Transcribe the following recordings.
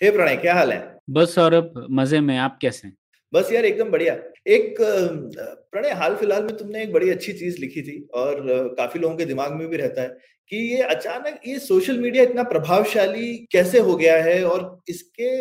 हे प्रणय क्या हाल है? बस सौरभ मज़े में आप कैसे हैं? बस यार एकदम बढ़िया। एक प्रणय हाल फ़िलहाल में तुमने एक बड़ी अच्छी चीज़ लिखी थी और काफ़ी लोगों के दिमाग में भी रहता है कि ये अचानक ये सोशल मीडिया इतना प्रभावशाली कैसे हो गया है और इसके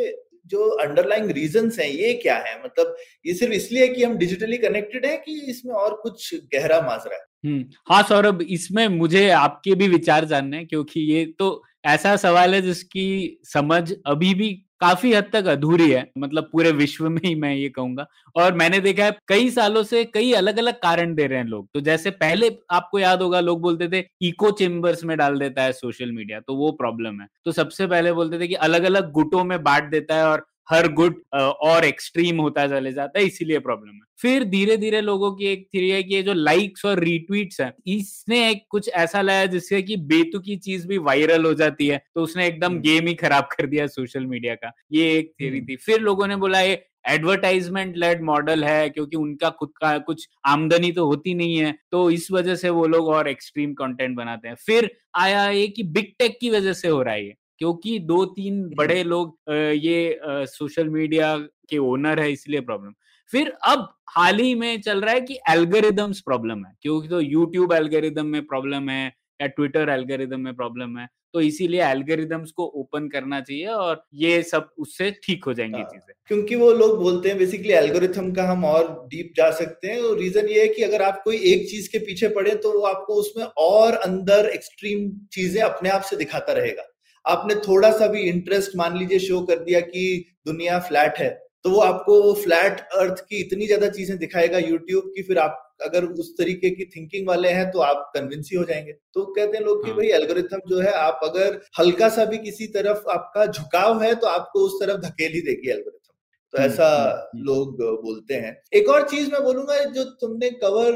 जो अंडरलाइंग रीजन हैं ये क्या है? मतलब ये सिर्फ़ इसलिए कि हम डिजिटली कनेक्टेड है कि इसमें और कुछ गहरा माजरा है? हम्म हाँ सौरभ, इसमें मुझे आपके भी विचार जानने हैं, क्योंकि ये तो ऐसा सवाल है जिसकी समझ अभी भी काफ़ी हद तक अधूरी है मतलब पूरे विश्व में ही मैं ये कहूँगा। और मैंने देखा है, कई सालों से कई अलग अलग कारण दे रहे हैं लोग। तो जैसे पहले आपको याद होगा, लोग बोलते थे, इको चेम्बर्स में डाल देता है सोशल मीडिया तो वो प्रॉब्लम है। तो सबसे पहले बोलते थे कि अलग अलग गुटों में बांट देता है और हर गुड और एक्सट्रीम होता चले जाता है इसीलिए प्रॉब्लम है। फिर धीरे धीरे लोगों की एक थ्योरी है कि ये जो लाइक्स और रीट्वीट्स है इसने एक कुछ ऐसा लाया जिससे कि बेतुकी चीज़ भी वायरल हो जाती है तो उसने एकदम हम्म। गेम ही खराब कर दिया सोशल मीडिया का। ये एक थ्योरी हम्म। थी। फिर लोगों ने बोला ये एडवर्टाइजमेंट लेड मॉडल है क्योंकि उनका खुद का कुछ आमदनी तो होती नहीं है तो इस वजह से वो लोग और एक्सट्रीम कंटेंट बनाते हैं। फिर आया ये कि बिग टेक की वजह से हो रहा है क्योंकि दो तीन बड़े लोग ये सोशल मीडिया के ओनर है इसलिए प्रॉब्लम। फिर अब हाल ही में चल रहा है कि एल्गोरिदम्स प्रॉब्लम है क्योंकि तो यूट्यूब एल्गोरिदम में प्रॉब्लम है या ट्विटर एल्गोरिदम में प्रॉब्लम है तो इसीलिए एल्गोरिदम्स को ओपन करना चाहिए और ये सब उससे ठीक हो जाएँगी हाँ। चीज़ें। क्योंकि वो लोग बोलते हैं बेसिकली एल्गोरिथम का हम और डीप जा सकते हैं और रीजन ये है कि अगर आप कोई एक चीज़ के पीछे पड़े तो वो आपको उसमें और अंदर एक्सट्रीम चीज़ें अपने आप से दिखाता रहेगा। आपने थोड़ा सा भी इंटरेस्ट मान लीजिए शो कर दिया कि दुनिया फ्लैट है तो वो आपको वो फ्लैट अर्थ की इतनी ज़्यादा चीज़ें दिखाएगा यूट्यूब की फिर आप अगर उस तरीके की थिंकिंग वाले हैं तो आप कन्विंस ही हो जाएँगे तो कहते हैं लोग कि हाँ। भाई एल्गोरिथम जो है आप अगर हल्का सा भी किसी तरफ़ आपका झुकाव है तो आपको उस तरफ़ धकेल ही देगी एल्गोरिथम तो हम्म, ऐसा हम्म, हम्म। लोग बोलते हैं एक और चीज़ मैं बोलूँगा जो तुमने कवर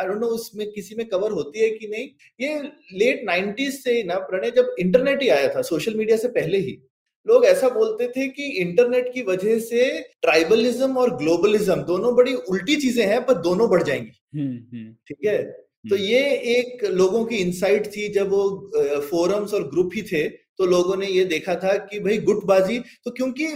आई डोंट नो उसमें किसी में कवर होती है कि नहीं ये लेट 90s से ना प्रणय जब इंटरनेट ही आया था सोशल मीडिया से पहले ही लोग ऐसा बोलते थे कि इंटरनेट की वजह से ट्राइबलिज्म और ग्लोबलिज्म दोनों बड़ी उल्टी चीज़ें हैं पर दोनों बढ़ जाएँगी ठीक है तो। ये एक लोगों की इंसाइट थी जब वो फोरम्स और ग्रुप ही थे तो लोगों ने ये देखा था कि भाई गुटबाजी तो क्योंकि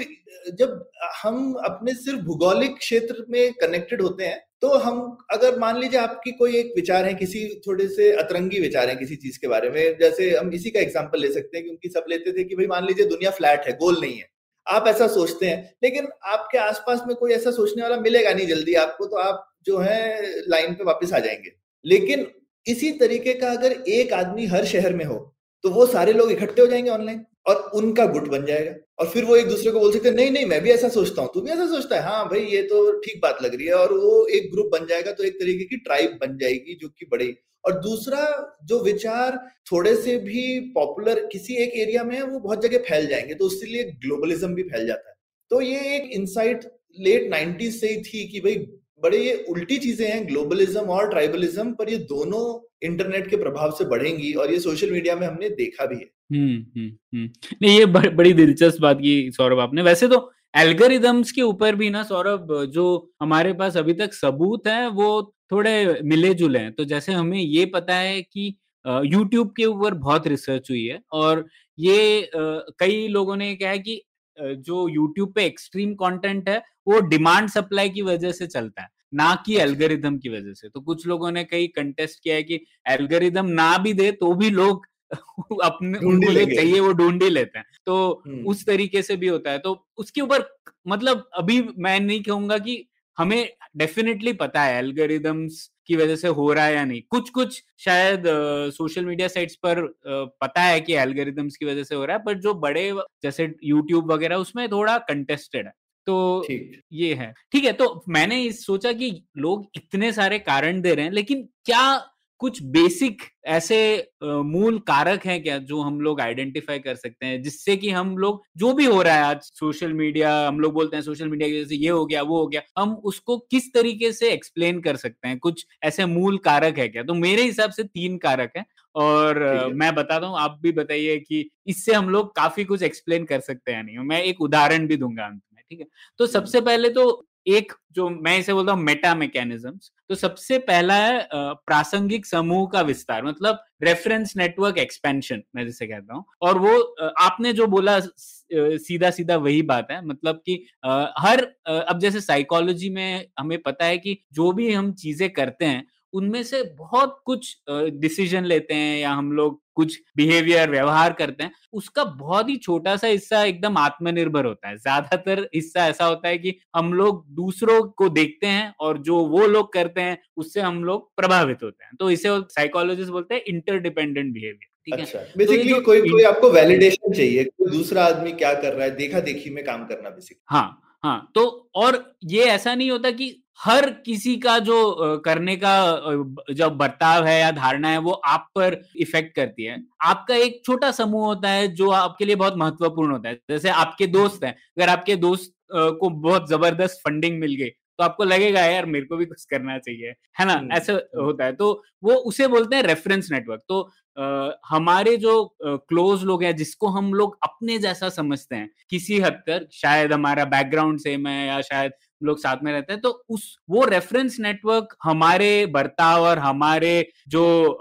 जब हम अपने सिर्फ़ भूगोलिक क्षेत्र में कनेक्टेड होते हैं तो हम अगर मान लीजिए आपकी कोई एक विचार है, किसी थोड़े से अतरंगी विचार है किसी चीज़ के बारे में, जैसे हम इसी का एग्ज़ाम्पल ले सकते हैं, क्योंकि सब लेते थे कि भाई मान लीजिए दुनिया फ्लैट है, गोल नहीं है। आप ऐसा सोचते हैं, लेकिन आपके आसपास में कोई ऐसा सोचने वाला मिलेगा नहीं जल्दी आपको तो आप जो है लाइन पे वापस आ जाएँगे। लेकिन इसी तरीके का अगर एक आदमी हर शहर में हो तो वो सारे लोग इकट्ठे हो जाएँगे ऑनलाइन और उनका गुट बन जाएगा। और फिर वो एक दूसरे को बोल सकते हैं, नहीं नहीं, मैं भी ऐसा सोचता हूँ, तू भी ऐसा सोचता है। हाँ भाई, ये तो ठीक बात लग रही है। और वो एक ग्रुप बन जाएगा तो एक तरीके की ट्राइब बन जाएगी जो कि बड़ी। और दूसरा जो विचार थोड़े से भी पॉपुलर किसी एक एरिया में है, वो बहुत जगह फैल जाएँगे तो उसके लिए ग्लोबलिज्म भी फैल जाता है। तो ये एक इंसाइट लेट 90s से ही थी कि भाई बड़े ये उल्टी चीज़ें हैं ग्लोबलिज्म और ट्राइबलिज्म पर ये दोनों इंटरनेट के प्रभाव से बढ़ेंगी और ये सोशल मीडिया में हमने देखा भी है। हम्म हम्म हम्म। नहीं, ये बड़ी दिलचस्प बात की सौरभ आपने। वैसे तो एल्गोरिदम्स के ऊपर भी ना सौरभ, जो हमारे पास अभी तक सबूत है, वो थोड़े मिले जुले हैं। तो जैसे हमें ये पता है कि यूट्यूब के ऊपर बहुत रिसर्च हुई है और ये कई लोगों ने कहा है कि जो यूट्यूब पे एक्सट्रीम कंटेंट है, वो डिमांड सप्लाई की वजह से चलता है। ना कि एल्गोरिदम की वजह से। तो कुछ लोगों ने कई कंटेस्ट किया है कि एल्गोरिदम ना भी दे तो भी लोग अपने उनको चाहिए वो ढूंढ ही लेते हैं। तो हम्म। उस तरीके से भी होता है। तो उसके ऊपर मतलब अभी मैं नहीं कहूँगा कि हमें डेफिनेटली पता है एल्गोरिदम्स की वजह से हो रहा है या नहीं। कुछ कुछ शायद सोशल मीडिया साइट्स पर अ, पता है कि एल्गोरिदम्स की वजह से हो रहा है पर जो बड़े जैसे यूट्यूब वगैरह उसमें थोड़ा कंटेस्टेड है। तो ये है। ठीक है तो मैंने इस सोचा कि लोग इतने सारे कारण दे रहे हैं लेकिन क्या कुछ बेसिक ऐसे मूल कारक हैं क्या जो हम लोग आइडेंटिफाई कर सकते हैं जिससे कि हम लोग जो भी हो रहा है आज सोशल मीडिया हम लोग बोलते हैं सोशल मीडिया की वजह से ये हो गया वो हो गया हम उसको किस तरीके से एक्सप्लेन कर सकते हैं? कुछ ऐसे मूल कारक है क्या? तो मेरे हिसाब से तीन कारक है और मैं बताता हूँ आप भी बताइए कि इससे हम लोग काफ़ी कुछ एक्सप्लेन कर सकते हैं नहीं। मैं एक उदाहरण भी दूँगा अंत ठीक है? तो सबसे पहले तो एक जो मैं इसे बोलता हूँ मेटा मैकेनिज्म्स तो सबसे पहला है प्रासंगिक समूह का विस्तार मतलब रेफरेंस नेटवर्क एक्सपेंशन मैं जिसे कहता हूँ। और वो आपने जो बोला सीधा सीधा वही बात है मतलब कि हर अब जैसे साइकोलॉजी में हमें पता है कि जो भी हम चीज़ें करते हैं उनमें से बहुत कुछ डिसीज़न लेते हैं या हम लोग कुछ बिहेवियर व्यवहार करते हैं उसका बहुत ही छोटा सा हिस्सा एकदम आत्मनिर्भर होता है। ज़्यादातर हिस्सा ऐसा होता है कि हम लोग दूसरों को देखते हैं और जो वो लोग करते हैं उससे हम लोग प्रभावित होते हैं। तो इसे साइकोलॉजिस्ट बोलते हैं इंटरडिपेंडेंट बिहेवियर ठीक अच्छा, है बेसिकली तो कोई कोई आपको वैलिडेशन चाहिए कोई दूसरा आदमी क्या कर रहा है देखा देखी में काम करना बेसिकली हाँ हाँ। तो और ये ऐसा नहीं होता कि हर किसी का जो करने का जो बर्ताव है या धारणा है वो आप पर इफ़ेक्ट करती है। आपका एक छोटा समूह होता है जो आपके लिए बहुत महत्वपूर्ण होता है। जैसे आपके दोस्त हैं अगर आपके दोस्त को बहुत ज़बरदस्त फंडिंग मिल गई तो आपको लगेगा यार मेरे को भी कुछ करना चाहिए। है ना? ऐसा होता है। तो वो उसे बोलते हैं रेफरेंस नेटवर्क तो हमारे जो क्लोज लोग हैं, जिसको हम लोग अपने जैसा समझते हैं, किसी हद तक, शायद हमारा बैकग्राउंड सेम है या शायद लोग साथ में रहते हैं तो उस, वो रेफरेंस नेटवर्क हमारे बर्ताव और हमारे जो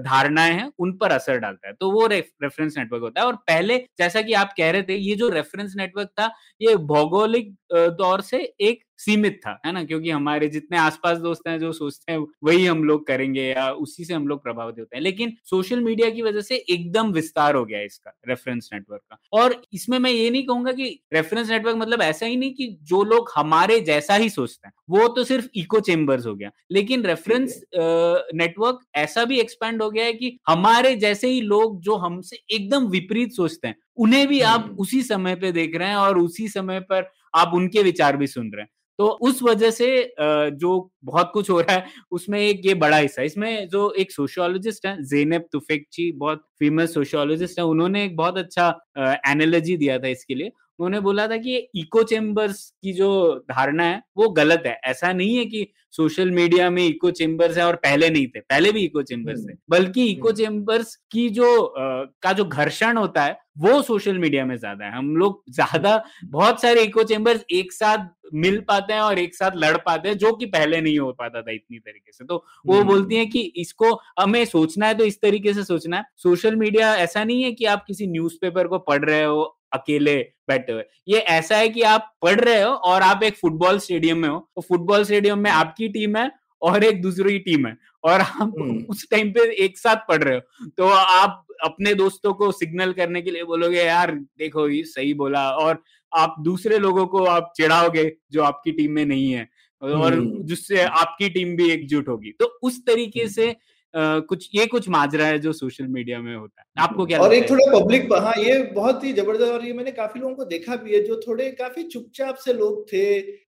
धारणाएँ हैं, उन पर असर डालता है। तो वो रेफरेंस नेटवर्क होता है। और पहले, जैसा कि आप कह रहे थे, ये जो रेफरेंस नेटवर्क था, ये भौगोलिक दौर से एक सीमित था, है ना? क्योंकि हमारे जितने आसपास दोस्त हैं, जो सोचते हैं, वही हम लोग करेंगे या उसी से हम लोग प्रभावित होते हैं। लेकिन सोशल मीडिया की वजह से एकदम विस्तार हो गया इसका रेफरेंस नेटवर्क का। और इसमें मैं ये नहीं कहूँगा कि रेफरेंस नेटवर्क मतलब ऐसा ही नहीं कि जो लोग हमारे जैसा ही सोचते हैं वो तो सिर्फ़ इको चेम्बर्स हो गया। लेकिन रेफरेंस नेटवर्क ऐसा भी एक्सपेंड हो गया है कि हमारे जैसे ही लोग जो हमसे एकदम विपरीत सोचते हैं उन्हें भी आप हम्म। उसी समय पे देख रहे हैं और उसी समय पर आप उनके विचार भी सुन रहे हैं। तो उस वजह से जो बहुत कुछ हो रहा है, उसमें एक ये बड़ा हिस्सा इसमें जो एक सोशियोलॉजिस्ट है, जेनेब तुफेक्ची बहुत फ़ेमस सोशियोलॉजिस्ट है, उन्होंने एक बहुत अच्छा एनालॉजी दिया था इसके लिए। उन्होंने बोला था कि इको चेम्बर्स की जो धारणा है वो गलत है। ऐसा नहीं है कि सोशल मीडिया में इको चेम्बर्स है और पहले नहीं थे। पहले भी इको चेम्बर्स थे। हम्म। बल्कि इको चेम्बर्स हम्म। की जो आ, का जो घर्षण होता है वो सोशल मीडिया में ज़्यादा है। हम लोग ज़्यादा बहुत सारे इको चेम्बर्स एक साथ मिल पाते हैं और एक साथ लड़ पाते हैं जो कि पहले नहीं हो पाता था इतनी तरीके से। तो वो हम्म। बोलती है कि इसको हमें सोचना है तो इस तरीके से सोचना है। सोशल मीडिया ऐसा नहीं है कि आप किसी न्यूज़पेपर को पढ़ रहे हो अकेले बैठे हुए ये ऐसा है कि आप पढ़ रहे हो और आप एक फुटबॉल स्टेडियम में हो तो फुटबॉल स्टेडियम में आपकी टीम है और एक दूसरी टीम है और आप। उस टाइम पे एक साथ पढ़ रहे हो तो आप अपने दोस्तों को सिग्नल करने के लिए बोलोगे यार देखो ये सही बोला और आप दूसरे लोगों को आप चिढ़ाओगे जो आपकी टीम में नहीं है और। जिससे आपकी टीम भी एकजुट होगी तो उस तरीके हम्म। कुछ ये कुछ माजरा है जो सोशल मीडिया में होता है। आपको क्या और एक थोड़ा पब्लिक हाँ ये बहुत ही ज़बरदस्त और ये मैंने काफ़ी लोगों को देखा भी है जो थोड़े काफ़ी चुपचाप से लोग थे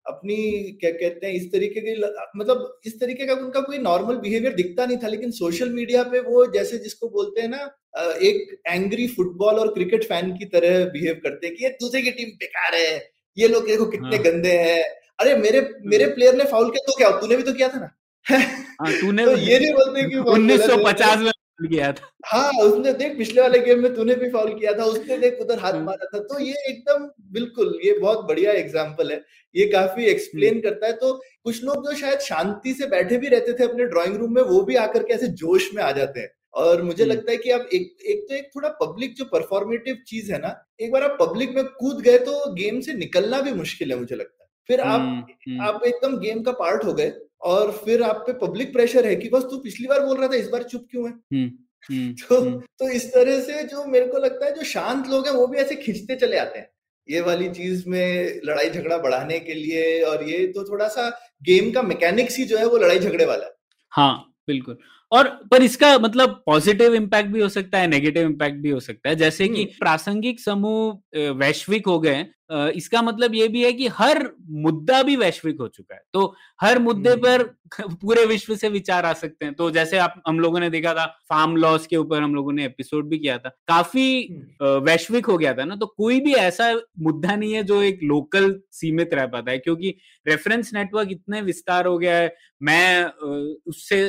अपनी क्या कहते हैं इस तरीके के मतलब इस तरीके का उनका कोई नॉर्मल बिहेवियर दिखता नहीं था लेकिन सोशल मीडिया पे वो जैसे जिसको बोलते हैं ना एक एंग्री फुटबॉल और क्रिकेट फ़ैन की तरह बिहेव करते हैं कि ये दूसरे की टीम बेकार है ये लोग देखो कितने हाँ। गंदे हैं। अरे मेरे मेरे प्लेयर ने फाउल किया तो क्या? तूने भी तो किया था ना। हाँ, तूने तो ये नहीं बोलते कि उन्नीस सौ पचास में किया था। हाँ उसने देख पिछले वाले गेम में तूने भी फाउल किया था उसने देख उधर हाथ हाँ। मारा था। तो ये एकदम बिल्कुल ये बहुत बढ़िया एग्ज़ाम्पल है। ये काफ़ी एक्सप्लेन हम्म। करता है। तो कुछ लोग जो शायद शांति से बैठे भी रहते थे अपने ड्राइंग रूम में वो भी आकर के ऐसे जोश में आ जाते हैं। और मुझे हम्म। लगता है कि आप एक एक तो एक थोड़ा पब्लिक जो परफॉर्मेटिव चीज़ है ना एक बार आप पब्लिक में कूद गए तो गेम से निकलना भी मुश्किल है मुझे लगता है। फिर आप हम्म, आप एकदम गेम का पार्ट हो गए। और फिर आप पे पब्लिक प्रेशर है कि बस तू पिछली बार बोल रहा था इस बार चुप क्यों है? हुँ, हुँ, तो हुँ. तो इस तरह से जो मेरे को लगता है जो शांत लोग हैं वो भी ऐसे खींचते चले आते हैं। ये वाली चीज़ में लड़ाई झगड़ा बढ़ाने के लिए और ये तो थोड़ा सा गेम का मैकेनिक्स ही जो है वो लड़ाई झगड़े वाला है। हाँ बिल्कुल। और पर इसका मतलब पॉजिटिव इम्पैक्ट भी हो सकता है नेगेटिव इम्पैक्ट भी हो सकता है। जैसे कि प्रासंगिक समूह वैश्विक हो गए इसका मतलब ये भी है कि हर मुद्दा भी वैश्विक हो चुका है। तो हर मुद्दे हम्म। पर पूरे विश्व से विचार आ सकते हैं। तो जैसे आप हम लोगों ने देखा था फार्म लॉस के ऊपर हम लोगों ने एपिसोड भी किया था। काफ़ी हम्म। वैश्विक हो गया था ना तो कोई भी ऐसा मुद्दा नहीं है जो एक लोकल सीमित रह पाता है क्योंकि रेफरेंस नेटवर्क इतने विस्तार हो गया है। मैं उससे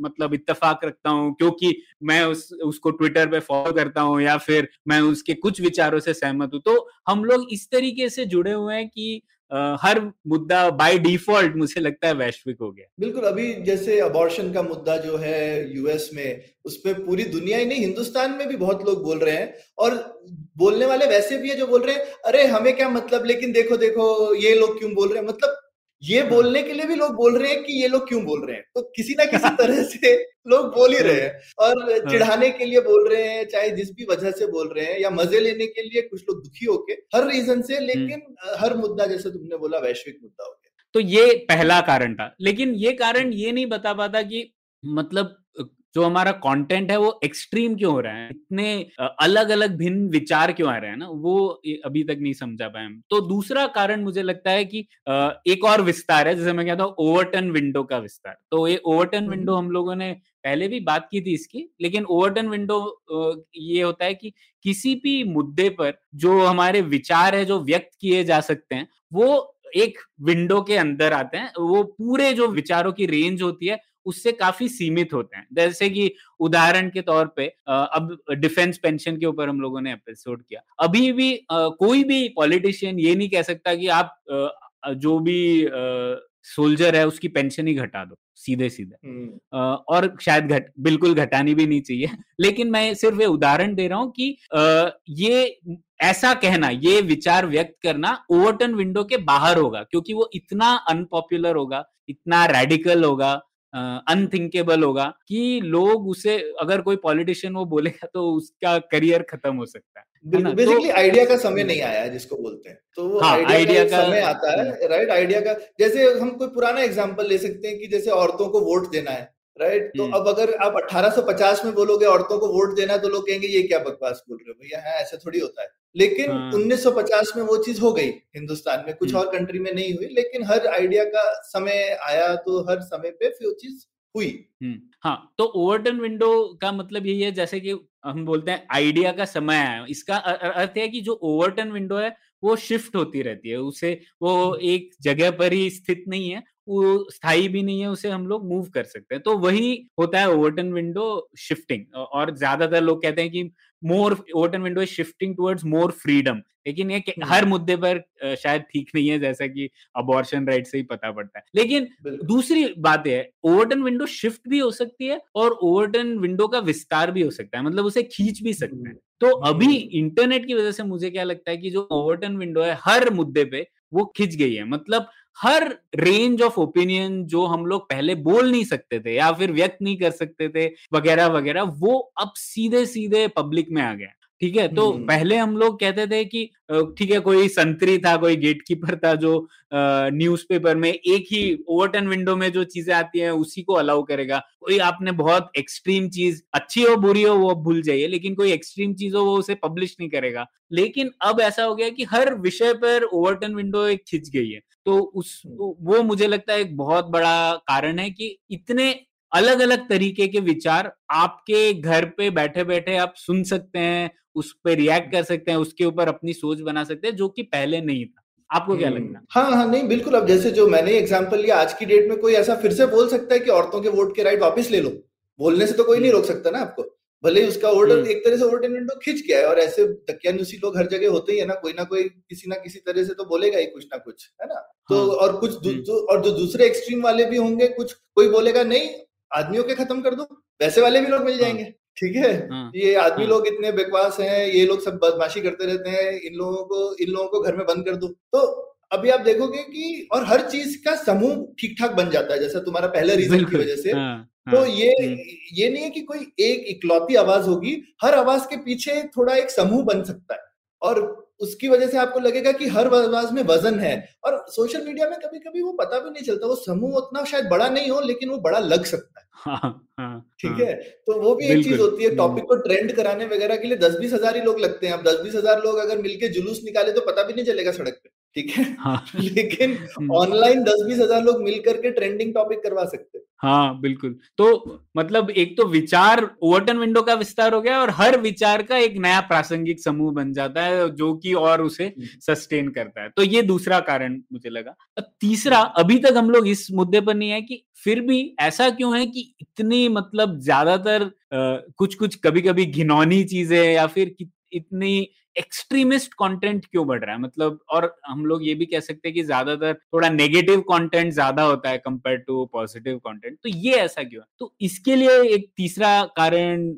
मतलब इत्तेफाक रखता हूँ क्योंकि मैं उस उसको ट्विटर पे फॉलो करता हूँ या फिर मैं उसके कुछ विचारों से सहमत हूँ। तो हम लोग इस तरीके से जुड़े हुए हैं कि Uh, हर मुद्दा बाय डिफ़ॉल्ट मुझे लगता है वैश्विक हो गया। बिल्कुल अभी जैसे अबॉर्शन का मुद्दा जो है यूएस में उस पर पूरी दुनिया ही नहीं हिंदुस्तान में भी बहुत लोग बोल रहे हैं और बोलने वाले वैसे भी है जो बोल रहे हैं अरे हमें क्या मतलब? लेकिन देखो देखो ये लोग क्यों बोल रहे हैं? मतलब ये बोलने के लिए भी लोग बोल रहे हैं कि ये लोग क्यों बोल रहे हैं? तो किसी ना किसी तरह से लोग बोल ही रहे हैं। और चिढ़ाने के लिए बोल रहे हैं चाहे जिस भी वजह से बोल रहे हैं या मज़े लेने के लिए कुछ लोग दुखी होके हर रीजन से लेकिन हर मुद्दा जैसे तुमने बोला वैश्विक मुद्दा हो गया। तो ये पहला कारण था। लेकिन ये कारण ये नहीं बता पाता कि मतलब जो हमारा कंटेंट है वो एक्सट्रीम क्यों हो रहा है? इतने अलग अलग भिन्न विचार क्यों आ रहे हैं ना? वो अभी तक नहीं समझा पाए हम। तो दूसरा कारण मुझे लगता है कि एक और विस्तार है जैसे मैं कहता हूँ ओवरटन विंडो का विस्तार। तो ये ओवरटन। विंडो हम लोगों ने पहले भी बात की थी इसकी लेकिन ओवरटन विंडो ये होता है कि किसी भी मुद्दे पर जो हमारे विचार है जो व्यक्त किए जा सकते हैं वो एक विंडो के अंदर आते हैं, वो पूरे जो विचारों की रेंज होती है, उससे काफ़ी सीमित होते हैं। जैसे कि उदाहरण के तौर पे अब डिफेंस पेंशन के ऊपर हम लोगों ने एपिसोड किया। अभी भी कोई भी पॉलिटिशियन ये नहीं कह सकता कि आप जो भी सोल्जर है उसकी पेंशन ही घटा दो सीधे सीधे और शायद घट बिल्कुल घटानी भी नहीं चाहिए। लेकिन मैं सिर्फ़ ये उदाहरण दे रहा हूँ कि ये ऐसा कहना ये विचार व्यक्त करना ओवरटन विंडो के बाहर होगा क्योंकि वो इतना अनपॉपुलर होगा इतना रेडिकल होगा अनथिंकेबल होगा कि लोग उसे अगर कोई पॉलिटिशियन वो बोलेगा तो उसका करियर खत्म हो सकता है। बेसिकली आइडिया का समय नहीं आया है जिसको बोलते हैं। तो वो हाँ आइडिया का का समय आता है राइट आइडिया का जैसे हम कोई पुराना एग्जांपल ले सकते हैं कि जैसे औरतों को वोट देना है राइट तो हम्म। अब अगर आप 1850 में बोलोगे औरतों को वोट देना तो लोग कहेंगे ये क्या बकवास बोल रहे हो भैया? है ऐसा थोड़ी होता है। लेकिन हाँ। 1950 में वो चीज़ हो गई हिंदुस्तान में। कुछ हम्म। और कंट्री में नहीं हुई लेकिन हर आइडिया का समय आया तो हर समय पे फिर वो चीज़ हुई। हम्म, हाँ तो ओवरटन विंडो का मतलब यही है जैसे कि हम बोलते हैं आइडिया का समय आया इसका अर्थ है कि जो ओवरटन विंडो है वो शिफ्ट होती रहती है। उसे वो एक जगह पर ही स्थित नहीं है वो स्थायी भी नहीं है उसे हम लोग मूव कर सकते हैं। तो वही होता है ओवरटन विंडो शिफ्टिंग और ज़्यादातर लोग कहते हैं कि more Overton window is shifting towards more freedom लेकिन ये हम्म। हर मुद्दे पर शायद ठीक नहीं है जैसा कि अबॉर्शन राइट से ही पता पड़ता है। लेकिन दूसरी बात है ओवरटन विंडो शिफ्ट भी हो सकती है और ओवरटन विंडो का विस्तार भी हो सकता है मतलब उसे खींच भी सकते हैं। तो अभी हम्म। इंटरनेट की वजह से मुझे क्या लगता है कि जो ओवरटन विंडो है हर मुद्दे पे वो खिंच गई है। मतलब हर रेंज ऑफ़ ओपिनियन जो हम लोग पहले बोल नहीं सकते थे या फिर व्यक्त नहीं कर सकते थे वगैरह वगैरह वो अब सीधे सीधे पब्लिक में आ गया ठीक है? तो हम्म। पहले हम लोग कहते थे कि ठीक है कोई संतरी था कोई गेटकीपर था जो न्यूज़पेपर में एक ही ओवरटन विंडो में जो चीज़ें आती हैं उसी को अलाउ करेगा। कोई आपने बहुत एक्सट्रीम चीज़ अच्छी हो बुरी हो वो भूल जाइए लेकिन कोई एक्सट्रीम चीज़ हो वो उसे पब्लिश नहीं करेगा। लेकिन अब ऐसा हो गया कि हर विषय पर ओवरटन विंडो एक खिंच गई है। तो उस वो मुझे लगता है एक बहुत बड़ा कारण है कि इतने अलग अलग तरीके के विचार आपके घर पे बैठे बैठे आप सुन सकते हैं उस पर रिएक्ट कर सकते हैं उसके ऊपर अपनी सोच बना सकते हैं जो कि पहले नहीं था। आपको क्या लगता है? हाँ हाँ नहीं बिल्कुल अब जैसे जो मैंने एग्ज़ाम्पल लिया आज की डेट में कोई ऐसा फिर से बोल सकता है कि औरतों के वोट के राइट वापस ले लो। बोलने से तो कोई नहीं रोक सकता ना आपको। भले ही उसका ऑर्डर हम्म। एक तरह से ओवरटेन विंडो खिंच गया है और ऐसे तकियानुसी लोग हर जगह होते ही है ना कोई ना कोई किसी ना किसी तरह से तो बोलेगा ही कुछ ना कुछ है ना? तो हाँ, और कुछ हम्म। और जो दूसरे एक्सट्रीम वाले भी होंगे कुछ कोई बोलेगा नहीं आदमियों के खत्म कर दो वैसे वाले भी लोग मिल जाएँगे ठीक है? हाँ, ये आदमी हाँ। लोग इतने बकवास हैं ये लोग सब बदमाशी करते रहते हैं इन लोगों को इन लोगों को घर में बंद कर दो। तो अभी आप देखोगे कि और हर चीज़ का समूह ठीक ठाक बन जाता है जैसा तुम्हारा पहला रीजन की वजह से। हाँ, तो हाँ, ये हम्म, ये नहीं है कि कोई एक इकलौती आवाज़ होगी हर आवाज़ के पीछे थोड़ा एक समूह बन सकता है। और उसकी वजह से आपको लगेगा कि हर आवाज़ में वज़न है। और सोशल मीडिया में कभी कभी वो पता भी नहीं चलता वो समूह उतना शायद बड़ा नहीं हो लेकिन वो बड़ा लग सकता है हाँ, हाँ, ठीक हाँ। है? तो वो भी एक चीज़ होती है टॉपिक को ट्रेंड कराने वगैरह के लिए दस बीस हज़ार ही लोग लगते हैं। अब दस बीस हज़ार लोग अगर मिलके जुलूस निकाले तो पता भी नहीं चलेगा सड़क पे। ठीक है हाँ। लेकिन ऑनलाइन दस बीस हज़ार लोग मिल करके ट्रेंडिंग टॉपिक करवा सकते हैं हाँ, बिल्कुल। तो मतलब एक तो विचार ओवरटन विंडो का विस्तार हो गया और हर विचार का एक नया प्रासंगिक समूह बन जाता है जो कि और उसे हम्म। सस्टेन करता है। तो ये दूसरा कारण मुझे लगा। अब तीसरा अभी तक हम लोग इस मुद्दे पर नहीं है कि फिर भी ऐसा क्यों है कि इतनी मतलब ज़्यादातर कुछ-कुछ कभी-कभी घिनौनी चीज़ें या फिर इतनी एक्सट्रीमिस्ट कंटेंट क्यों बढ़ रहा है? मतलब और हम लोग ये भी कह सकते हैं कि ज़्यादातर थोड़ा नेगेटिव कंटेंट ज़्यादा होता है कंपेयर टू पॉजिटिव कंटेंट। तो ये ऐसा क्यों है? तो इसके लिए एक तीसरा कारण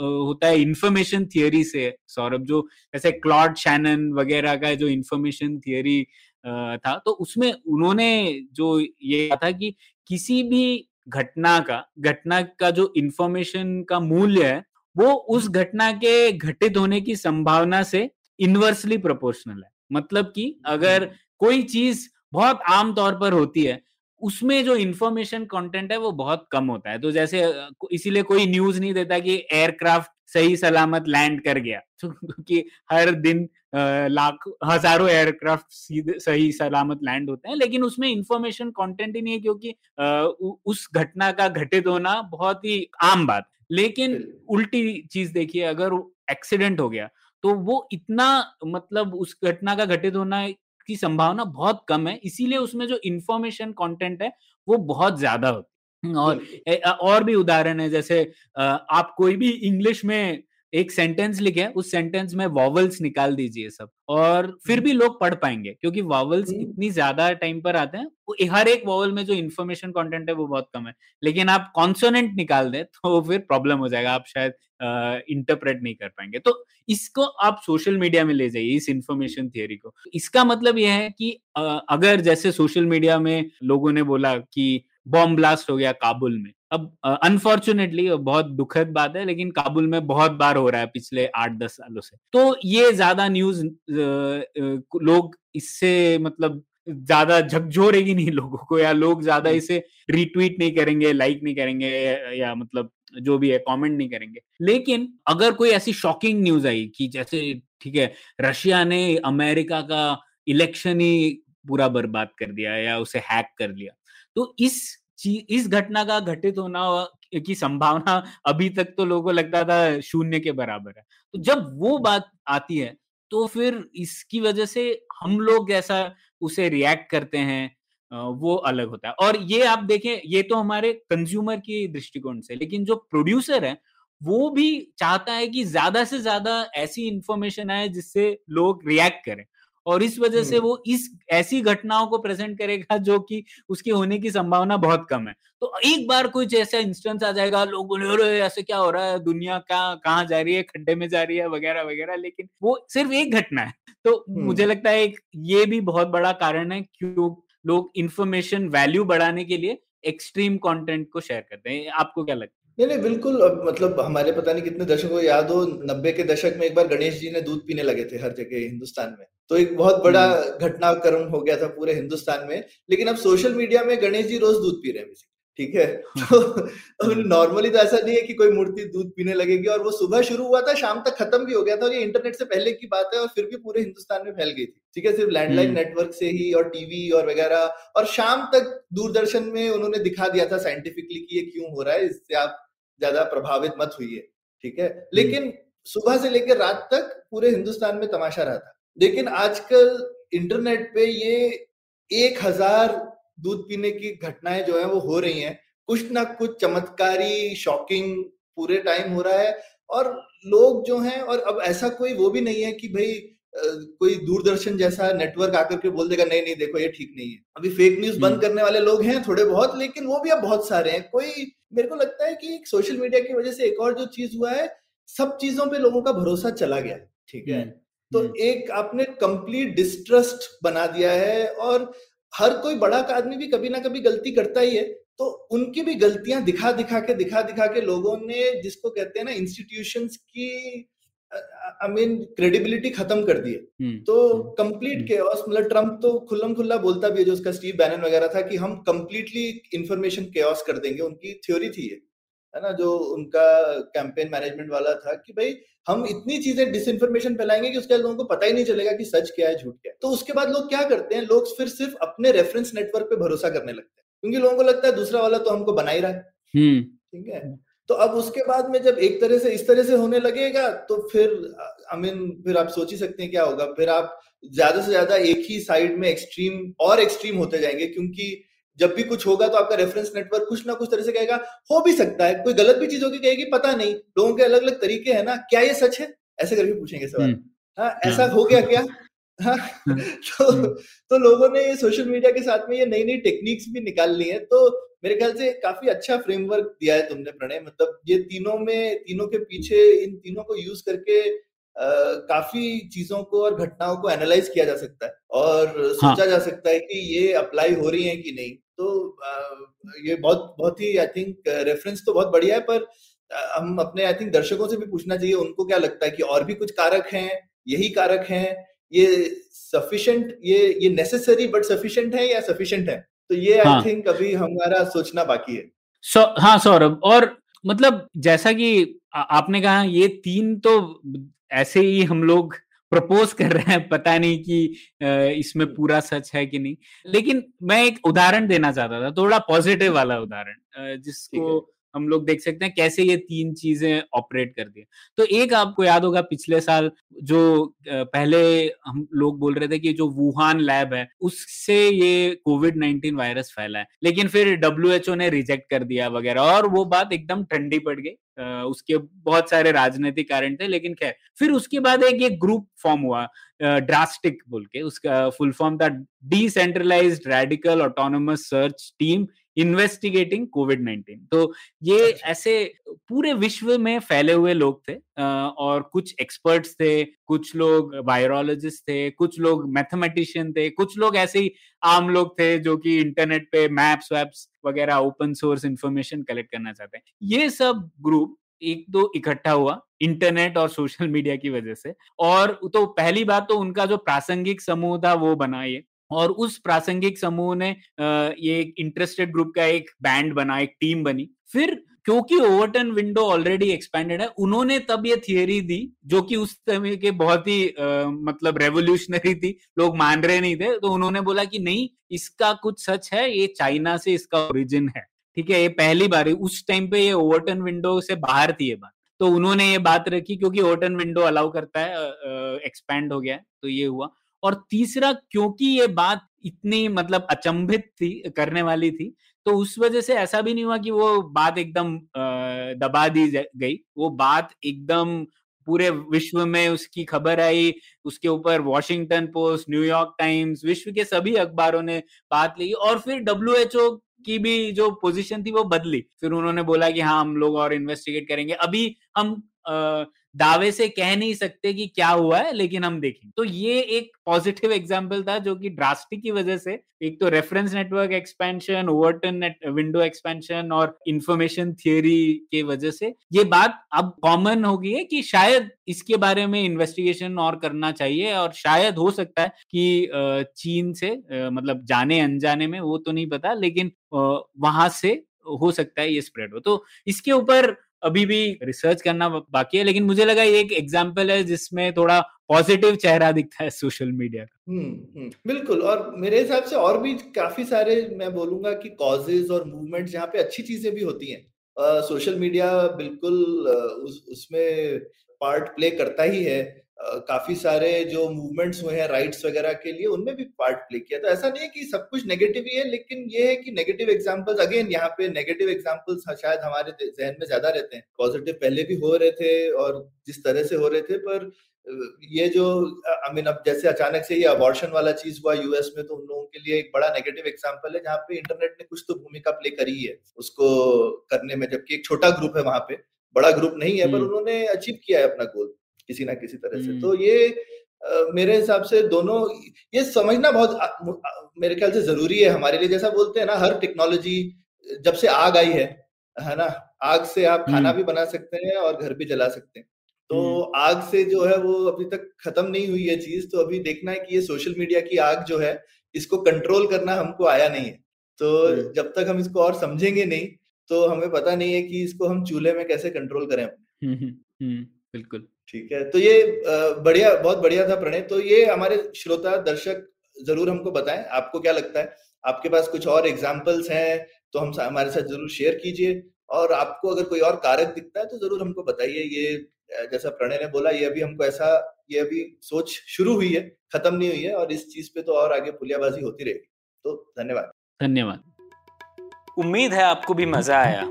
होता है इन्फॉर्मेशन थियोरी से सौरभ, जो जैसे क्लॉड शैनन वगैरह का जो इन्फॉर्मेशन थियोरी था तो उसमें उन्होंने जो ये था कि किसी भी घटना का घटना का जो इन्फॉर्मेशन का मूल्य है वो उस घटना के घटित होने की संभावना से इनवर्सली प्रोपोर्शनल है। मतलब कि अगर कोई चीज़ बहुत आम तौर पर होती है उसमें जो इन्फॉर्मेशन कंटेंट है वो बहुत कम होता है। तो जैसे इसीलिए कोई न्यूज़ नहीं देता कि एयरक्राफ्ट सही सलामत लैंड कर गया। तो क्योंकि हर दिन लाख हज़ारों एयरक्राफ्ट सीधे सही सलामत लैंड होते हैं। लेकिन उसमें इंफॉर्मेशन कंटेंट ही नहीं है क्योंकि उस घटना का घटित होना बहुत ही आम बात लेकिन उल्टी चीज़ देखिए अगर एक्सीडेंट हो गया तो वो इतना मतलब उस घटना का घटित होना की संभावना बहुत कम है इसीलिए उसमें जो इंफॉर्मेशन कंटेंट है वो बहुत ज़्यादा होती है। और और भी उदाहरण है जैसे आप कोई भी इंग्लिश में एक सेंटेंस लिखे उस सेंटेंस में वॉवल्स निकाल दीजिए सब और फिर भी लोग पढ़ पाएँगे क्योंकि वॉवल्स हम्म। इतनी ज़्यादा टाइम पर आते हैं वो हर एक वॉवल में जो इन्फॉर्मेशन कंटेंट है वो बहुत कम है। लेकिन आप कॉन्सोनेंट निकाल दें तो फिर प्रॉब्लम हो जाएगा आप शायद इंटरप्रेट नहीं कर पाएँगे। तो इसको आप सोशल मीडिया में ले जाइए इस इंफॉर्मेशन थियोरी को। इसका मतलब यह है कि अगर जैसे सोशल मीडिया में लोगों ने बोला कि बॉम्ब ब्लास्ट हो गया काबुल में अब अनफॉर्चुनेटली बहुत दुखद बात है लेकिन काबुल में बहुत बार हो रहा है पिछले आठ दस सालों से तो ये ज़्यादा न्यूज़ लोग इससे मतलब ज़्यादा झकझोरेगी नहीं लोगों को या लोग ज़्यादा। इसे रिट्वीट नहीं करेंगे लाइक नहीं करेंगे या, मतलब जो भी है कमेंट नहीं करेंगे लेकिन अगर कोई ऐसी शॉकिंग न्यूज़ आई कि जैसे ठीक है रशिया ने अमेरिका का इलेक्शन ही पूरा बर्बाद कर दिया या उसे हैक कर लिया तो इस इस घटना का घटित होना की संभावना अभी तक तो लोगों को लगता था शून्य के बराबर है। तो जब वो बात आती है तो फिर इसकी वजह से हम लोग ऐसा उसे रिएक्ट करते हैं वो अलग होता है। और ये आप देखें ये तो हमारे कंज्यूमर की दृष्टिकोण से लेकिन जो प्रोड्यूसर है वो भी चाहता है कि ज़्यादा से ज़्यादा ऐसी इंफॉर्मेशन आए जिससे लोग रिएक्ट करें। और इस वजह से हम्म। वो इस ऐसी घटनाओं को प्रेजेंट करेगा जो कि उसके होने की संभावना बहुत कम है। तो एक बार कुछ ऐसा इंस्टेंस आ जाएगा लोग ऐसे क्या हो रहा है? दुनिया कहाँ कहाँ जा रही है? खड्डे में जा रही है? वगैरह वगैरह। लेकिन वो सिर्फ़ एक घटना है। तो हम्म। मुझे लगता है एक ये भी बहुत बड़ा कारण है क्यों लोग इंफॉर्मेशन वैल्यू बढ़ाने के लिए एक्सट्रीम कंटेंट को शेयर करते हैं। आपको क्या लगता है? नहीं नहीं बिल्कुल मतलब हमारे पता नहीं कितने दशकों याद हो नब्बे के दशक में एक बार गणेश जी ने दूध पीने लगे थे हर जगह हिंदुस्तान में। तो एक बहुत बड़ा घटनाक्रम हो गया था पूरे हिंदुस्तान में लेकिन अब सोशल मीडिया में गणेश जी रोज दूध पी रहे हैं ठीक है? तो नॉर्मली तो ऐसा नहीं है कि कोई मूर्ति दूध पीने लगेगी और वो सुबह शुरू हुआ था शाम तक खत्म भी हो गया था और ये इंटरनेट से पहले की बात है और फिर भी पूरे हिंदुस्तान में फैल गई थी ठीक है? सिर्फ़ लैंडलाइन हम्म। नेटवर्क से ही और टीवी और वगैरह और शाम तक दूरदर्शन में उन्होंने दिखा दिया था साइंटिफिकली कि ये क्यों हो रहा है इससे आप ज़्यादा प्रभावित मत हुई ठीक है? लेकिन सुबह से लेकर रात तक पूरे हिंदुस्तान में तमाशा रहा था। लेकिन आजकल इंटरनेट पे ये एक हज़ार दूध पीने की घटनाएँ जो है वो हो रही हैं। कुछ ना कुछ चमत्कारी शॉकिंग पूरे टाइम हो रहा है और लोग जो हैं और अब ऐसा कोई वो भी नहीं है कि भाई कोई दूरदर्शन जैसा नेटवर्क आकर के बोल देगा नहीं नहीं देखो ये ठीक नहीं है। अभी फेक न्यूज़ बंद हम्म। करने वाले लोग हैं थोड़े बहुत लेकिन वो भी अब बहुत सारे हैं। कोई मेरे को लगता है कि सोशल मीडिया की वजह से एक और जो चीज़ हुआ है सब चीज़ों पे लोगों का भरोसा चला गया। है, ठीक है? हम्म, तो हम्म, एक आपने कंप्लीट डिस्ट्रस्ट बना दिया है और हर कोई बड़ा आदमी भी कभी ना कभी गलती करता ही है। तो उनकी भी गलतियाँ दिखा दिखा के दिखा दिखा के लोगों ने जिसको कहते हैं ना इंस्टीट्यूशन की आई मीन क्रेडिबिलिटी खत्म कर दी है तो कंप्लीट केओस मतलब ट्रंप तो खुल्लम खुल्ला बोलता भी है जो उसका स्टीव बैनन वगैरह था कि हम कंप्लीटली इंफॉर्मेशन केओस कर देंगे उनकी थ्योरी थी ये। है ना जो उनका कैंपेन मैनेजमेंट वाला था कि भाई हम इतनी चीज़ें डिसइंफॉर्मेशन फैलाएँगे कि उसके लोगों को पता ही नहीं चलेगा कि सच क्या है झूठ क्या है। तो उसके बाद लोग क्या करते हैं? लोग फिर सिर्फ़ अपने रेफरेंस नेटवर्क पे भरोसा करने लगते हैं। क्योंकि लोगों को लगता है दूसरा वाला तो हमको बना ही रहा है। हम्म। ठीक है? तो अब उसके बाद में जब एक तरह से इस तरह से होने लगेगा तो फिर आई मीन फिर आप सोच ही सकते हैं क्या होगा। फिर आप ज़्यादा से ज़्यादा एक ही साइड में एक्सट्रीम और एक्सट्रीम होते जाएँगे क्योंकि जब भी कुछ होगा तो आपका रेफरेंस नेटवर्क कुछ ना कुछ तरह से कहेगा हो भी सकता है कोई गलत भी चीज़ होगी कहेगी पता नहीं लोगों के अलग अलग तरीके हैं ना क्या ये सच है ऐसे करके पूछेंगे सवाल हम्म। हाँ ऐसा हाँ। गया क्या हाँ तो हम्म। तो लोगों ने ये सोशल मीडिया के साथ में ये नई नई टेक्निक्स भी निकाल ली है तो मेरे ख्याल से काफ़ी अच्छा फ्रेमवर्क दिया है तुमने प्रणय मतलब ये तीनों में तीनों के पीछे इन तीनों को यूज़ करके काफ़ी चीज़ों को और घटनाओं को एनालाइज किया जा सकता है और सोचा हाँ. जा सकता है कि ये अप्लाई हो रही है कि नहीं तो आ, ये बहुत बहुत ही आई थिंक रेफरेंस तो बहुत बढ़िया है पर हम अपने आई थिंक दर्शकों से भी पूछना चाहिए उनको क्या लगता है कि और भी कुछ कारक हैं यही कारक हैं ये सफिशिएंट ये ये नेसेसरी बट सफिशिएंट है या सफिशिएंट है तो ये आई हाँ. थिंक अभी हमारा सोचना बाकी है सौ हाँ सौरभ और मतलब जैसा कि आपने कहा ये तीन तो ऐसे ही हम लोग प्रपोज कर रहे हैं पता नहीं कि इसमें पूरा सच है कि नहीं। लेकिन मैं एक उदाहरण देना चाहता था थोड़ा पॉजिटिव वाला उदाहरण जिसको हम लोग देख सकते हैं कैसे ये तीन चीज़ें ऑपरेट कर दी तो एक आपको याद होगा पिछले साल जो पहले हम लोग बोल रहे थे कि जो वुहान लैब है, उससे ये कोविड नाइनटीन वायरस फैला है। लेकिन फिर डब्ल्यू ने रिजेक्ट कर दिया वगैरह और वो बात एकदम ठंडी पड़ गई। उसके बहुत सारे राजनीतिक कारण थे, लेकिन खैर, फिर उसके बाद एक ये ग्रुप फॉर्म हुआ ड्रास्टिक बोल के, उसका फुल फॉर्म था decentralize radical autonomous search team investigating COVID nineteen तो ये अच्छा। ऐसे पूरे विश्व में फैले हुए लोग थे और कुछ एक्सपर्ट्स थे कुछ लोग वायरोलॉजिस्ट थे कुछ लोग मैथमेटिशियन थे कुछ लोग ऐसे ही आम लोग थे जो कि इंटरनेट पे मैप्स वैप्स वगैरह ओपन सोर्स इंफॉर्मेशन कलेक्ट करना चाहते हैं। ये सब ग्रुप एक दो इकट्ठा हुआ इंटरनेट और सोशल मीडिया की वजह से। और तो पहली बात तो उनका जो प्रासंगिक समूह था वो बना ये। और उस प्रासंगिक समूह ने ये इंटरेस्टेड ग्रुप का एक बैंड बना एक टीम बनी। फिर क्योंकि ओवरटन विंडो ऑलरेडी एक्सपेंडेड है उन्होंने तब ये थियरी दी जो कि उस समय के बहुत ही आ, मतलब रेवोल्यूशनरी थी लोग मान रहे नहीं थे तो उन्होंने बोला कि नहीं इसका कुछ सच है ये चाइना से इसका ओरिजिन है। ठीक है ये पहली बार उस टाइम पे ये ओवरटन विंडो से बाहर थी ये बात। तो उन्होंने ये बात रखी क्योंकि ओवरटन विंडो अलाउ करता है एक्सपैंड हो गया तो ये हुआ। और तीसरा, क्योंकि ये बात इतनी मतलब अचंभित थी, करने वाली थी तो उस वजह से ऐसा भी नहीं हुआ कि वो बात एकदम दबा दी गई। वो बात एकदम पूरे विश्व में उसकी खबर आई, उसके ऊपर वॉशिंगटन पोस्ट न्यूयॉर्क टाइम्स विश्व के सभी अखबारों ने बात ली और फिर डब्ल्यू की भी जो पोजीशन थी वो बदली। फिर उन्होंने बोला कि हाँ हम लोग और इन्वेस्टिगेट करेंगे। अभी हम दावे से कह नहीं सकते कि क्या हुआ है, लेकिन हम देखें। तो ये एक पॉजिटिव एग्जांपल था जो कि ड्रास्टिक की वजह से, एक तो reference network expansion Overton window expansion और इंफॉर्मेशन थियोरी के वजह से ये बात अब कॉमन हो गई है कि शायद इसके बारे में इन्वेस्टिगेशन और करना चाहिए और शायद हो सकता है कि चीन से मतलब जाने, अनजाने में, वो तो नहीं पता, लेकिन वहाँ से हो सकता है ये स्प्रेड हो। तो इसके ऊपर अभी भी रिसर्च करना बाकी है लेकिन मुझे लगा ये एक एग्ज़ाम्पल है जिसमें थोड़ा पॉजिटिव चेहरा दिखता है सोशल मीडिया का। हम्म, हम्म बिल्कुल और मेरे हिसाब से और भी काफ़ी सारे मैं बोलूँगा कि कॉजेज और मूवमेंट जहाँ पे अच्छी चीज़ें भी होती हैं सोशल मीडिया बिल्कुल उस, उसमें पार्ट प्ले करता ही है काफ़ी सारे जो मूवमेंट्स हुए हैं राइट्स वगैरह के लिए उनमें भी पार्ट प्ले किया। तो ऐसा नहीं है कि सब कुछ नेगेटिव ही है लेकिन ये है कि नेगेटिव एग्जांपल्स अगेन यहाँ पे नेगेटिव एग्जांपल्स शायद हमारे जहन में ज़्यादा रहते हैं। पॉजिटिव पहले भी हो रहे थे और जिस तरह से हो रहे थे पर ये जो आई मीन अब जैसे अचानक से ये अबॉर्शन वाला चीज़ हुआ यूएस में तो उन लोगों के लिए एक बड़ा नेगेटिव एग्जांपल है जहाँ पे इंटरनेट ने कुछ तो भूमिका प्ले करी है उसको करने में जबकि एक छोटा ग्रुप है वहाँ पे। बड़ा ग्रुप नहीं है पर हम्म। उन्होंने अचीव किया है अपना गोल किसी ना किसी तरह से। तो ये मेरे हिसाब से दोनों ये समझना बहुत आ, मेरे ख्याल से ज़रूरी है हमारे लिए। जैसा बोलते हैं ना हर टेक्नोलॉजी जब से आग आई है है ना? आग से आप खाना भी बना सकते हैं और घर भी जला सकते हैं। तो आग से जो है वो अभी तक खत्म नहीं हुई है चीज़। तो अभी देखना है कि ये सोशल मीडिया की आग जो है इसको कंट्रोल करना हमको आया नहीं है। तो जब तक हम इसको और समझेंगे नहीं तो हमें पता नहीं है कि इसको हम चूल्हे में कैसे कंट्रोल करें बिल्कुल। ठीक है? तो ये बढ़िया बहुत बढ़िया था प्रणय। तो ये हमारे श्रोता दर्शक ज़रूर हमको बताएँ आपको क्या लगता है? आपके पास कुछ और एग्जाम्पल्स हैं तो हम हमारे साथ ज़रूर शेयर कीजिए। और आपको अगर कोई और कारक दिखता है तो ज़रूर हमको बताइए। ये जैसा प्रणय ने बोला ये अभी हमको ऐसा ये अभी सोच शुरू हुई है खत्म नहीं हुई है और इस चीज़ पे तो और आगे पुलियाबाजी होती रहेगी। तो धन्यवाद। धन्यवाद। उम्मीद है आपको भी मज़ा आया।